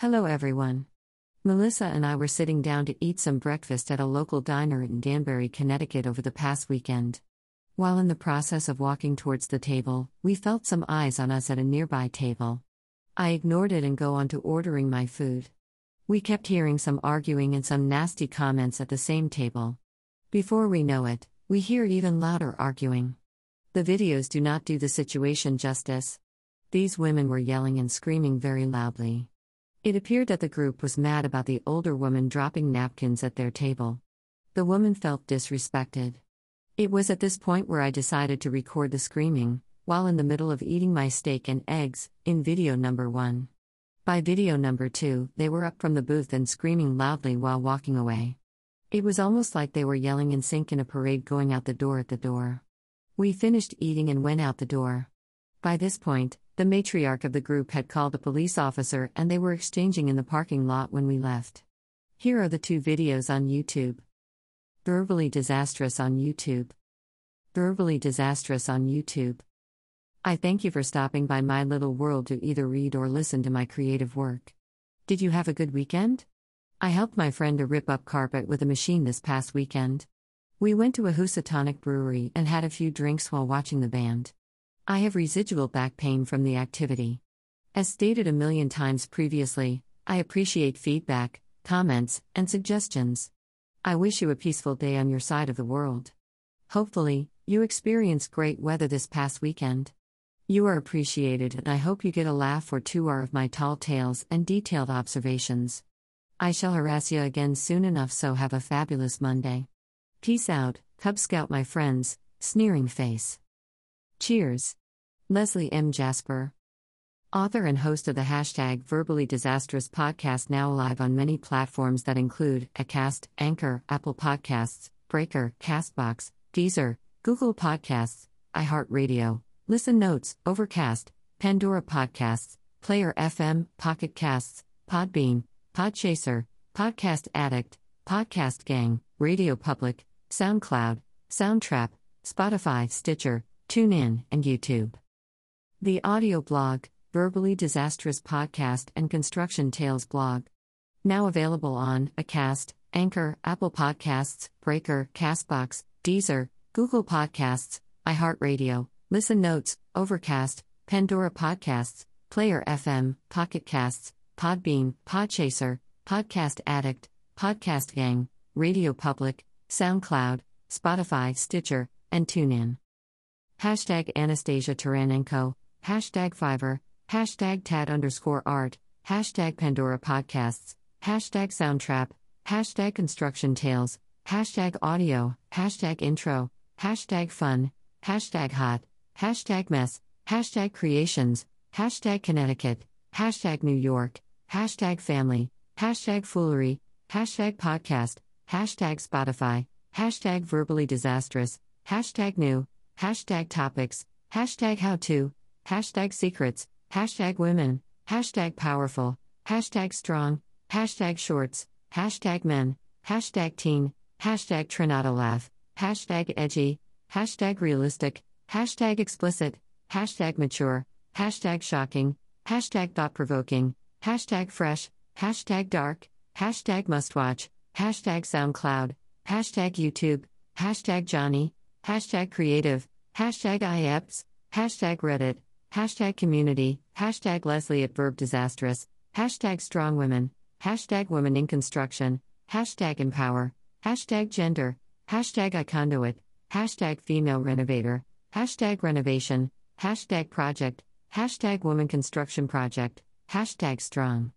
Hello, everyone. Melissa and I were sitting down to eat some breakfast at a local diner in Danbury, Connecticut over the past weekend. While in the process of walking towards the table, we felt some eyes on us at a nearby table. I ignored it and go on to ordering my food. We kept hearing some arguing and some nasty comments at the same table. Before we know it, we hear even louder arguing. The videos do not do the situation justice. These women were yelling and screaming very loudly. It appeared that the group was mad about the older woman dropping napkins at their table. The woman felt disrespected. It was at this point where I decided to record the screaming, while in the middle of eating my steak and eggs, in video number one. By video number two, they were up from the booth and screaming loudly while walking away. It was almost like they were yelling in sync in a parade going out the door at the door. We finished eating and went out the door. By this point, the matriarch of the group had called a police officer and they were exchanging in the parking lot when we left. Here are the two videos on YouTube. Verbally disastrous on YouTube. Verbally disastrous on YouTube. I thank you for stopping by my little world to either read or listen to my creative work. Did you have a good weekend? I helped my friend to rip up carpet with a machine this past weekend. We went to a Housatonic brewery and had a few drinks while watching the band. I have residual back pain from the activity. As stated a million times previously, I appreciate feedback, comments, and suggestions. I wish you a peaceful day on your side of the world. Hopefully, you experienced great weather this past weekend. You are appreciated, and I hope you get a laugh or two out of my tall tales and detailed observations. I shall harass you again soon enough, so have a fabulous Monday. Peace out, Cub Scout, my friends, sneering face. Cheers. Leslie M. Jasper. Author and host of the hashtag Verbally Disastrous podcast, now live on many platforms that include Acast, Anchor, Apple Podcasts, Breaker, Castbox, Deezer, Google Podcasts, iHeartRadio, Listen Notes, Overcast, Pandora Podcasts, Player FM, Pocket Casts, Podbean, Podchaser, Podcast Addict, Podcast Gang, Radio Public, SoundCloud, Soundtrap, Spotify, Stitcher, TuneIn, and YouTube. The audio blog, Verbally Disastrous Podcast and Construction Tales blog. Now available on Acast, Anchor, Apple Podcasts, Breaker, Castbox, Deezer, Google Podcasts, iHeartRadio, Listen Notes, Overcast, Pandora Podcasts, Player FM, Pocket Casts, Podbean, Podchaser, Podcast Addict, Podcast Gang, Radio Public, SoundCloud, Spotify, Stitcher, and TuneIn. Hashtag Anastasia Taranenko, hashtag Fiverr, hashtag Tad underscore art, hashtag Pandora Podcasts, hashtag Soundtrap, hashtag Construction Tales, hashtag Audio, hashtag Intro, hashtag Fun, hashtag Hot, hashtag Mess, hashtag Creations, hashtag Connecticut, hashtag New York, hashtag Family, hashtag Foolery, hashtag Podcast, hashtag Spotify, hashtag Verbally Disastrous, hashtag New, hashtag topics, hashtag how to, hashtag secrets, hashtag women, hashtag powerful, hashtag strong, hashtag shorts, hashtag men, hashtag teen, hashtag Trinata laugh, hashtag edgy, hashtag realistic, hashtag explicit, hashtag mature, hashtag shocking, hashtag thought provoking, hashtag fresh, hashtag dark, hashtag must watch, hashtag SoundCloud, hashtag YouTube, hashtag Johnny, hashtag creative, hashtag IEPS, hashtag Reddit, hashtag community, hashtag Leslie at Verb Disastrous, hashtag strong women, hashtag women in construction, hashtag empower, hashtag gender, hashtag iConduit, hashtag female renovator, hashtag renovation, hashtag project, hashtag woman construction project, hashtag strong,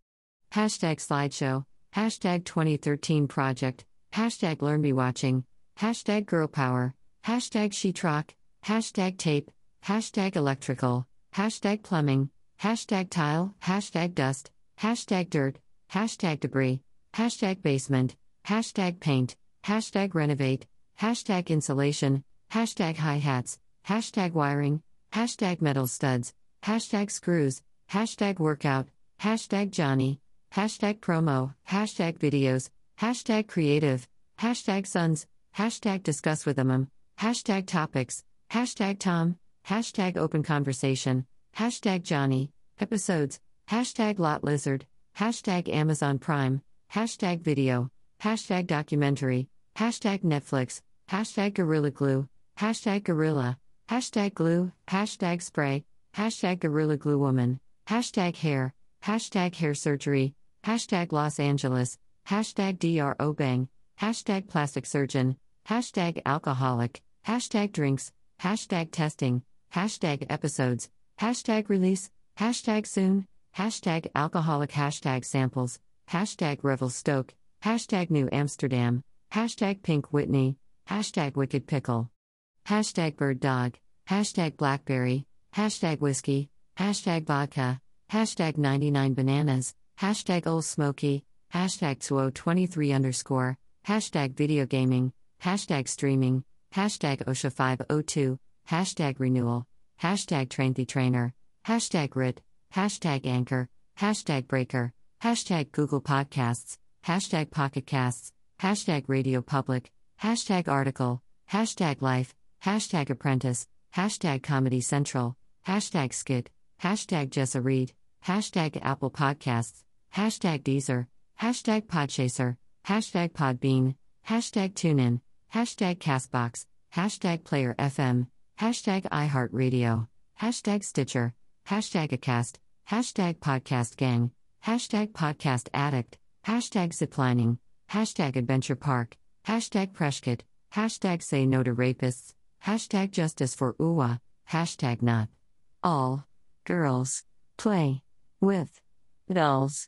hashtag slideshow, hashtag 2013 project, hashtag learn be watching, hashtag girl power, hashtag sheetrock, hashtag tape, hashtag electrical, hashtag plumbing, hashtag tile, hashtag dust, hashtag dirt, hashtag debris, hashtag basement, hashtag paint, hashtag renovate, hashtag insulation, hashtag hi hats, hashtag wiring, hashtag metal studs, hashtag screws, hashtag workout, hashtag Johnny, hashtag promo, hashtag videos, hashtag creative, hashtag sons, hashtag discuss with them, hashtag topics, hashtag Tom, hashtag open conversation, hashtag Johnny, episodes, hashtag lot lizard, hashtag Amazon Prime, hashtag video, hashtag documentary, hashtag Netflix, hashtag Gorilla Glue, hashtag Gorilla, hashtag glue, hashtag spray, hashtag Gorilla Glue Woman, hashtag hair, hashtag hair surgery, hashtag Los Angeles, hashtag Dr. Obeng, hashtag plastic surgeon, hashtag alcoholic, hashtag drinks, hashtag testing, hashtag episodes, hashtag release, hashtag soon, hashtag alcoholic, hashtag samples, hashtag Revelstoke, hashtag New Amsterdam, hashtag Pink Whitney, hashtag Wicked Pickle, hashtag Bird Dog, hashtag Blackberry, hashtag Whiskey, hashtag Vodka, hashtag 99 Bananas, hashtag Old Smoky, hashtag Tsuo23 underscore, hashtag Video Gaming, hashtag Streaming, hashtag OSHA502, hashtag Renewal, hashtag Train the Trainer, hashtag RIT, hashtag Anchor, hashtag Breaker, hashtag Google Podcasts, hashtag Pocket Casts, hashtag Radio Public, hashtag Article, hashtag Life, hashtag Apprentice, hashtag Comedy Central, hashtag Skit, hashtag Jessa Reed, hashtag Apple Podcasts, hashtag Deezer, hashtag Podchaser, hashtag Podbean, hashtag TuneIn, hashtag Castbox, hashtag Player FM, hashtag iHeartRadio, hashtag Stitcher, hashtag Acast, hashtag Podcast Gang, hashtag Podcast Addict, hashtag Ziplining, hashtag Adventure Park, hashtag Preshkit, hashtag Say No to Rapists, hashtag Justice for Uwa, hashtag Not All Girls Play with Dolls.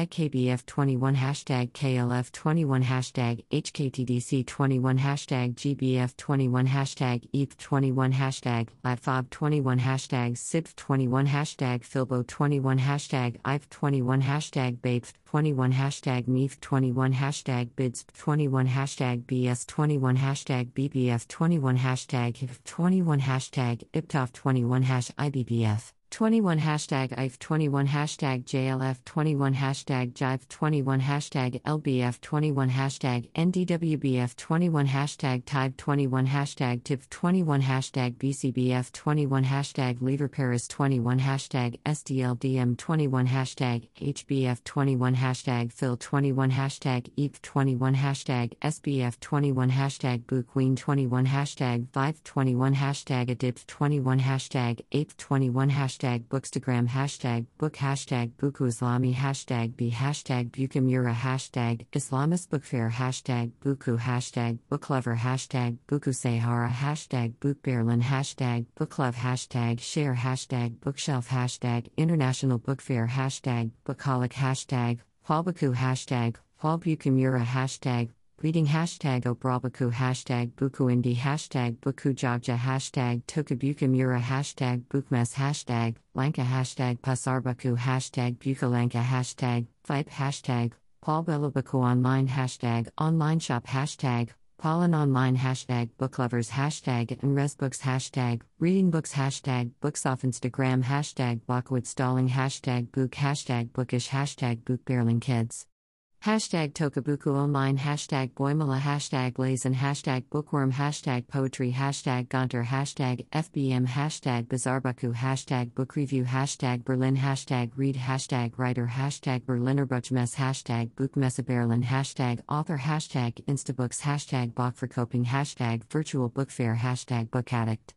IKBF21 hashtag KLF21 hashtag HKTDC21 hashtag GBF21 hashtag ETH21 hashtag LATFOB21 hashtag SIP21 hashtag Filbo21 hashtag IVE21 hashtag BAPE21 hashtag MEEF21 hashtag BIDS21 hashtag BS21 hashtag BBF21 hashtag HIF21 hashtag IPTOF21 hash IBBF 21 hashtag IF 21 hashtag JLF 21 hashtag Jive 21 hashtag LBF 21 hashtag NDWBF 21 hashtag Type 21 hashtag TIP 21 hashtag BCBF 21 hashtag Leader Paris 21 hashtag SDLDM 21 hashtag HBF 21 hashtag Phil 21 hashtag EAP 21 hashtag SBF 21 hashtag Boo Queen 21 hashtag Vive 21 hashtag ADIP 21 hashtag APE 21 hashtag hashtag bookstagram hashtag book hashtag buku islami hashtag b hashtag bukamura hashtag islamist book fair hashtag buku hashtag booklover hashtag buku sahara hashtag bookberlin hashtag booklove hashtag share hashtag bookshelf hashtag international book fair hashtag bookaholic hashtag Hualbuku hashtag Hualbukamura hashtag Reading hashtag Obrabaku hashtag Bukuindi hashtag Bukujagja hashtag Tokabukamura hashtag Bukmes hashtag Lanka hashtag Pasarbaku hashtag Bukalanka hashtag Vipe hashtag Paulbelabaku online hashtag Online shop hashtag Pollen online hashtag Booklovers hashtag and Resbooks hashtag Reading books hashtag Books off Instagram hashtag Blockwood stalling hashtag Book hashtag Bookish hashtag Bookberlin kids Hashtag Tokabuku Online Hashtag Boimala Hashtag Blazon Hashtag Bookworm Hashtag Poetry Hashtag Gonter Hashtag FBM Hashtag Bizarbaku Hashtag Book Review Hashtag Berlin Hashtag Read Hashtag Writer Hashtag Berliner Buchmesse Hashtag Buchmesse Berlin Hashtag Author Hashtag Instabooks Hashtag Bachverkoping Hashtag Virtual Book Fair Hashtag Book Addict